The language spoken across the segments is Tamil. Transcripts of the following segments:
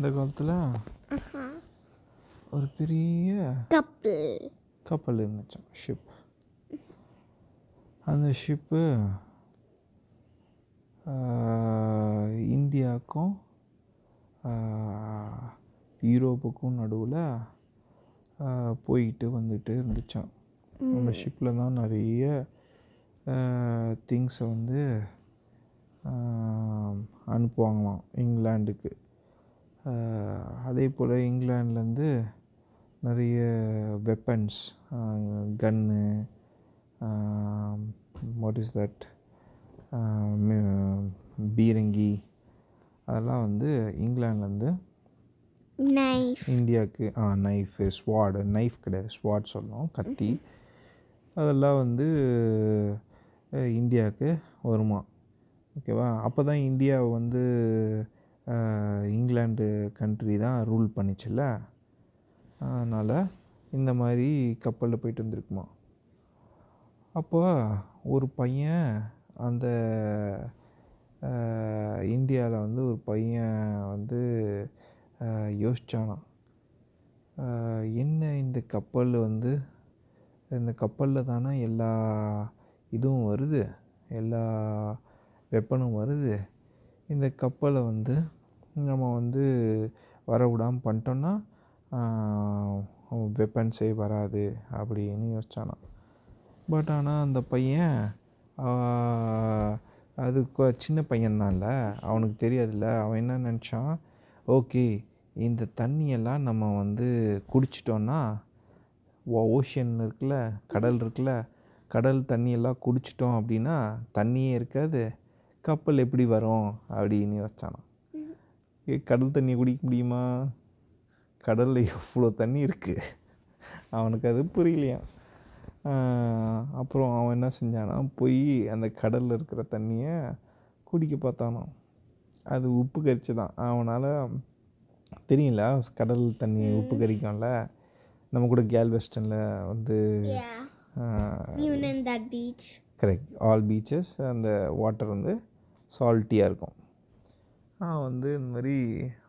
அந்த காலத்தில் ஒரு பெரிய கப்பல். கப்பல் இருந்துச்சாம் ஷிப் அந்த ஷிப்பு இந்தியாவுக்கும் யூரோப்புக்கும் நடுவில் போயிட்டு வந்துட்டு இருந்துச்சாம். அந்த ஷிப்பில் தான் நிறைய திங்ஸை வந்து அனுப்புவாங்களாம் இங்கிலாந்துக்கு. ஆஹ், அதே போல் இங்கிலாந்துலேருந்து நிறைய weapons gun what is that பீரங்கி அதெல்லாம் வந்து இங்கிலாந்துலேருந்து நைஃப் இந்தியாவுக்கு ஆ நைஃபு ஸ்வாடு நைஃப் கிடையாது ஸ்வாட் சொல்லணும் கத்தி. அதெல்லாம் வந்து இந்தியாவுக்கு வருமா? ஓகேவா அப்போ தான் இந்தியாவை வந்து இங்கிலாண்டு கண்ட்ரி தான் ரூல் பண்ணிச்சுல்ல? அதனால் இந்த மாதிரி கப்பலில் போயிட்டு வந்திருக்குமா? அப்போ ஒரு பையன் அந்த இந்தியாவில் வந்து ஒரு பையன் வந்து யோசித்தானான் என்ன இந்த கப்பல் வந்து இந்த கப்பலில் தானே எல்லா இதுவும் வருது எல்லா வெப்பனும் வருது இந்த கப்பலை வந்து நம்ம வந்து வர விடாமல் பண்ணிட்டோன்னா வெப்பன்ஸே வராது அப்படின்னு யோசிச்சானாம் பட் ஆனால் அந்த பையன் அது சின்ன பையன்தான்ல அவனுக்கு தெரியாதுல்ல. அவன் என்ன நினச்சான்? ஓகே இந்த தண்ணியெல்லாம் நம்ம வந்து குடிச்சிட்டோன்னா ஓஷன் இருக்குல்ல கடல் இருக்குல்ல கடல் தண்ணியெல்லாம் குடிச்சிட்டோம் அப்படின்னா தண்ணியே இருக்காது. கப்பல் எப்படி வரும் அப்படின்னு ஏ கடல் தண்ணி குடிக்க முடியுமா? கடலில் எவ்வளோ தண்ணி இருக்குது அவனுக்கு அது புரியலையாம் ஆஹ் அப்புறம் அவன் என்ன செஞ்சானா போய் அந்த கடலில் இருக்கிற தண்ணியை குடிக்க பார்த்தானாம். அது உப்பு கரிச்சு தான் அவனால் தெரியும்ல கடல் தண்ணி உப்பு கரிக்கும்ல நம்ம கூட கேல் வெஸ்டனில் வந்து. கரெக்ட் ஆல் பீச்சஸ் அந்த வாட்டர் வந்து சால்ட்டியாக இருக்கும். நான் வந்து இந்த மாதிரி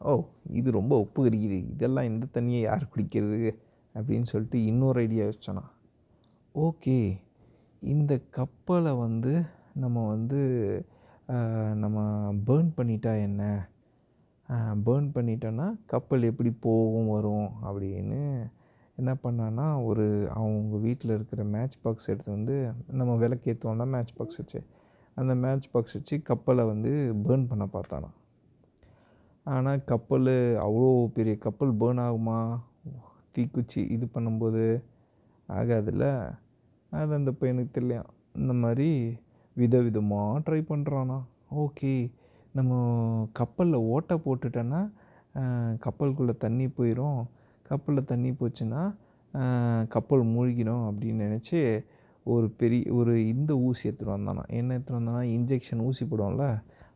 ஓ இது ரொம்ப உப்பு கரிக்குது இதெல்லாம் இந்த தண்ணியை யார் குடிக்கிறது? அப்படின்னு சொல்லிட்டு இன்னொரு ஐடியா வச்சோன்னா ஓகே இந்த கப்பலை வந்து நம்ம வந்து நம்ம பேர்ன் பண்ணிட்டா என்ன? பேர்ன் பண்ணிட்டோன்னா கப்பல் எப்படி போகும் வரும்? அப்படின்னு என்ன பண்ணான்னா ஒரு அவங்க வீட்டில் இருக்கிற மேட்ச் பாக்ஸ் எடுத்து வந்து நம்ம விளக்கேற்றோன்னா மேட்ச் பாக்ஸ் வச்சு அந்த மேட்ச் பாக்ஸ் வச்சு கப்பலை வந்து பேர்ன் பண்ண பார்த்தானா ஆனால் கப்பல் அவ்வளோ பெரிய கப்பல் பேர்ன் ஆகுமா? தீக்குச்சி இது பண்ணும்போது ஆகாதுல்ல? அது அந்த பையனுக்கு தெரியலையா இந்த மாதிரி விதவிதமாக ட்ரை பண்ணுறானா ஓகே நம்ம கப்பலில் ஓட்டை போட்டுட்டோன்னா கப்பலுக்குள்ளே தண்ணி போயிடும் கப்பலில் தண்ணி போச்சுன்னா கப்பல் மூழ்கிடும் அப்படின்னு நினச்சி ஒரு பெரிய ஒரு இந்த ஊசி எடுத்துகிட்டு வந்தானா? என்ன எடுத்துகிட்டு வந்தானா? இன்ஜெக்ஷன் ஊசி போடுவோம்ல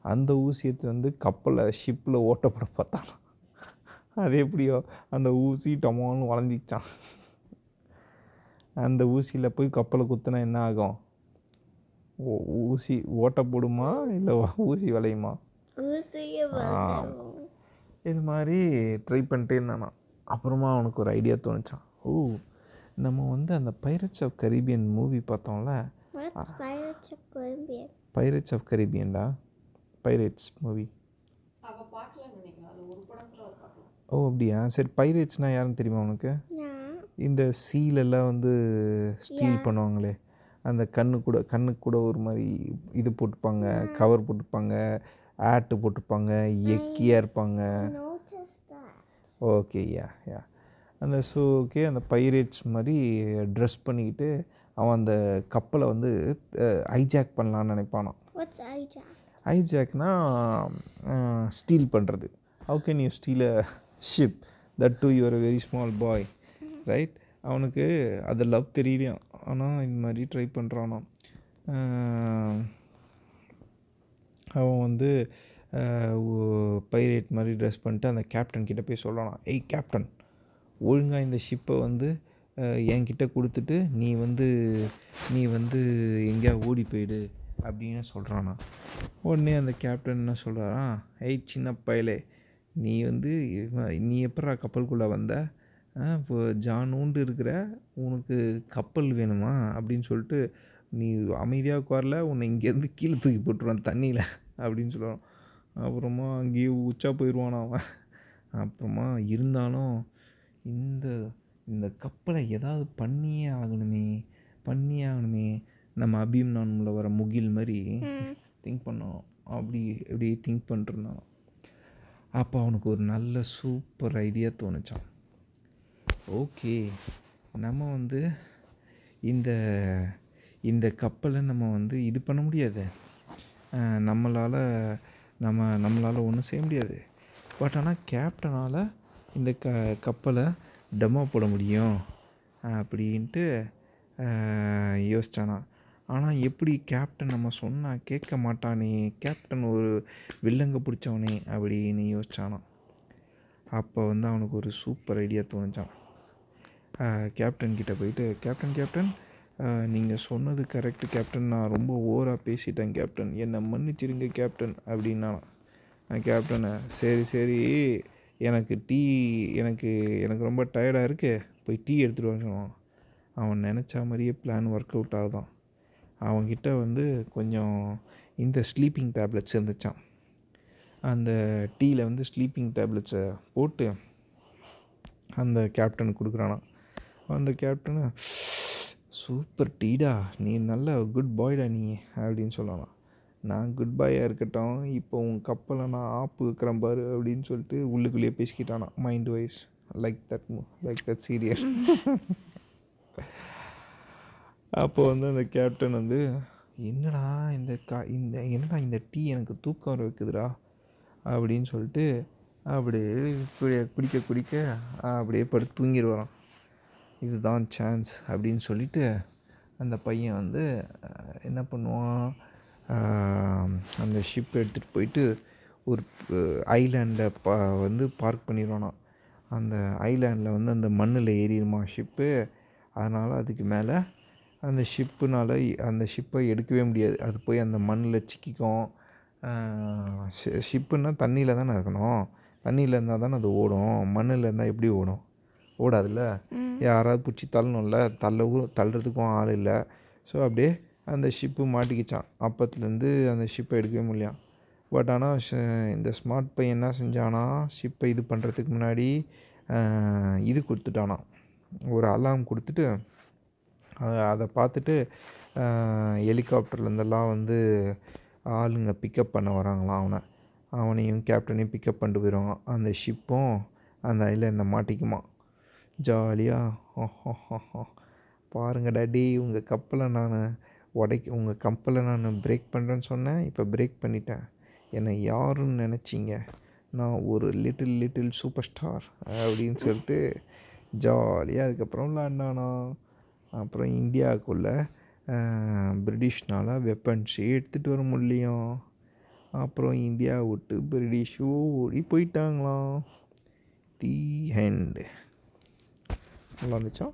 அந்த ஊசி எடுத்து வந்து கப்பலை ஷிப்பில் ஓட்ட போட பார்த்தானா? அது எப்படியோ அந்த ஊசி டமான்னு வளைஞ்சிச்சான் அந்த ஊசியில் போய் கப்பலை குத்துனா என்ன ஆகும்? ஊசி ஓட்ட போடுமா? இல்லை ஊசி வளையுமா? இது மாதிரி ட்ரை பண்ணிட்டே இருந்தானா. அப்புறமா அவனுக்கு ஒரு ஐடியா தோணுச்சான் ஓ நம்ம வந்து அந்த பைரட்ஸ் ஆஃப் கரீபியன் மூவி பார்த்தோம்ல? What's Pirates of Caribbean? Pirates of கரீபியன்டா pirates movie ஓ அப்படியா? சரி பைரேட்ஸ்னால் யாருன்னு தெரியுமா உனக்கு. இந்த சீலெல்லாம் வந்து ஸ்டீல் பண்ணுவாங்களே. அந்த கண்ணு கூட கண்ணுக்கு கூட ஒரு மாதிரி இது போட்டுப்பாங்க கவர் போட்டுப்பாங்க ஆட்டு போட்டுப்பாங்க எக்கியாக இருப்பாங்க. Notice that. Okay yeah yeah அந்த ஷோக்கே அந்த பைரேட்ஸ் மாதிரி ட்ரெஸ் பண்ணிக்கிட்டு அவன் அந்த கப்பலை வந்து ஐஜாக் பண்ணலான்னு நினைப்பானான் What's hijack? ஐஜாக்னா ஸ்டீல் பண்ணுறது how can you steal a ship that too your very small boy right அவனுக்கு அது லவ் தெரியலையாம். ஆனால் இந்த மாதிரி ட்ரை பண்ணுறானாம் அவன் வந்து பைரேட் மாதிரி ட்ரெஸ் பண்ணிட்டு அந்த கேப்டன் கிட்ட போய் சொல்லலாம். ஏய் கேப்டன் ஒழுங்காக இந்த ஷிப்பை வந்து என்கிட்ட கொடுத்துட்டு நீ வந்து நீ வந்து எங்கேயா ஓடி போயிடு அப்படின்னு சொல்கிறானா உடனே அந்த கேப்டன் என்ன சொல்கிறாரா ஏய் சின்ன பயலே நீ வந்து நீ எப்பட்றா கப்பலுக்குள்ளே வந்த? இப்போ ஜானூண்டு இருக்கிற உனக்கு கப்பல் வேணுமா? அப்படின்னு சொல்லிட்டு நீ அமைதியாக உட்காரல உன்னை இங்கேருந்து கீழே தூக்கி போட்டுருவான் தண்ணியில் அப்படின்னு சொல்லுவான் அப்புறமா அங்கேயே உச்சா போயிடுவான் அவன். அப்புறமா இருந்தாலும் இந்த இந்த கப்பலை ஏதாவது பண்ணியே ஆகணுமே பண்ணியே ஆகணுமே. நம்ம அபிம்னானில் வர முகில் மாதிரி திங்க் பண்ணோம். அப்படி இப்படி திங்க் பண்ணிருந்தான் அப்போ அவனுக்கு ஒரு நல்ல சூப்பர் ஐடியா தோணுச்சான் ஓகே நம்ம வந்து இந்த இந்த கப்பலை நம்ம வந்து இது பண்ண முடியாது. நம்மளால் நம்ம நம்மளால் ஒன்றும் செய்ய முடியாது. பட் ஆனால் கேப்டனால் இந்த க கப்பலை டெமோ போட முடியும் அப்படின்ட்டு ஆஹ், யோசிச்சானா. ஆனால் எப்படி கேப்டன் நம்ம சொன்னால் கேட்க மாட்டானே கேப்டன் ஒரு வில்லங்க பிடிச்சவனே அப்படின்னு யோசித்தானா அப்போ வந்து அவனுக்கு ஒரு சூப்பர் ஐடியா தோணுச்சான் கேப்டன் கிட்டே போயிட்டு கேப்டன் கேப்டன் நீங்கள் சொன்னது கரெக்டு கேப்டன் நான் ரொம்ப ஓவராக பேசிட்டேன் கேப்டன். என்னை மன்னிச்சிருங்க கேப்டன் அப்படின்னா கேப்டனை சரி சரி எனக்கு டீ எனக்கு எனக்கு ரொம்ப டயர்டாக இருக்கு. போய் டீ எடுத்துகிட்டு வர சொன்னான் அவன் நினச்ச மாதிரியே பிளான் ஒர்க் அவுட் ஆகுதான். அவன்கிட்ட வந்து கொஞ்சம் இந்த ஸ்லீப்பிங் டேப்லெட்ஸ் இருந்துச்சான் அந்த டீயில் வந்து ஸ்லீப்பிங் டேப்லெட்ஸை போட்டு அந்த கேப்டனுக்கு கொடுக்குறானா அந்த கேப்டனு சூப்பர் டீடா நீ நல்ல குட் பாய்டா நீ அப்படின்னு சொல்லலாம் நான் குட் பாயாக இருக்கட்டும் இப்போ உன் கப்பலை நான் ஆப்பு வைக்கிறேன் பாரு அப்படின்னு சொல்லிட்டு உள்ளுக்குள்ளேயே பேசிக்கிட்டானா mind wise like that like that serial அப்போ வந்து அந்த கேப்டன் வந்து என்னடா இந்த கா இந்த என்னடா இந்த டீ எனக்கு தூக்கம் வர வைக்குதுடா? அப்படின்னு சொல்லிட்டு அப்படியே குடிக்க குடிக்க அப்படியே படுத்து தூங்கிடுவாராம். இதுதான் சான்ஸ் அப்படின்னு சொல்லிட்டு அந்த பையன் வந்து என்ன பண்ணுவான்? அந்த ஷிப் எடுத்துகிட்டு போயிட்டு ஒரு ஐலாண்டை பா வந்து பார்க் பண்ணிடுவானாம் அந்த ஐலாண்டில் வந்து அந்த மண்ணில் ஏறிடுமா ஷிப்பு அதனால் அதுக்கு மேலே அந்த ஷிப்புனால் அந்த ஷிப்பை எடுக்கவே முடியாது. அது போய் அந்த மண்ணில் சிக்கிக்கும். ஷிப்புன்னா தண்ணியில் தானே இருக்கணும். தண்ணியில் இருந்தால் தானே அது ஓடும். மண்ணில் இருந்தால் எப்படி ஓடும்? ஓடாதுல்ல? யாராவது பிடிச்சி தள்ளணும்ல? தள்ளவும் தள்ளுறதுக்கும் ஆள் இல்லை. ஸோ அப்படியே அந்த ஷிப்பு மாட்டிக்கிச்சான். அப்பத்துலேருந்து அந்த ஷிப்பை எடுக்கவே முடியலாம் பட் ஆனால் இந்த ஸ்மார்ட் பையன் என்ன செஞ்சானா ஷிப்பை இது பண்ணுறதுக்கு முன்னாடி இது கொடுத்துட்டானா. ஒரு அலாம் கொடுத்துட்டு அதை பார்த்துட்டு ஹெலிகாப்டர்லேருந்தெல்லாம் வந்து ஆளுங்க பிக்கப் பண்ண வராங்களாம் அவனை. அவனையும் கேப்டனையும் பிக்கப் பண்ணிட்டு போயிடுவாங்க அந்த ஷிப்பும் அந்த ஐலாண்டில் மாட்டிக்குமா. ஜாலியாக பாருங்க டாடி உங்கள் கப்பலை நான் உடைக்க உங்கள் கப்பலை நான் பிரேக் பண்ணுறேன்னு சொன்னேன். இப்போ பிரேக் பண்ணிட்டேன். என்னை யாருன்னு நினச்சிங்க? நான் ஒரு லிட்டில் லிட்டில் சூப்பர் ஸ்டார் அப்படின்னு சொல்லிட்டு ஜாலியாக அதுக்கப்புறம் விளாண்டானா அப்புறம் இந்தியாவுக்குள்ளே பிரிட்டிஷ்னால் வெப்பன்ஸே எடுத்துகிட்டு வர முடியும் அப்புறம் இந்தியா விட்டு பிரிட்டிஷ் ஓடி போயிட்டாங்களாம் தி ஹேண்டு நல்லா இருந்துச்சா.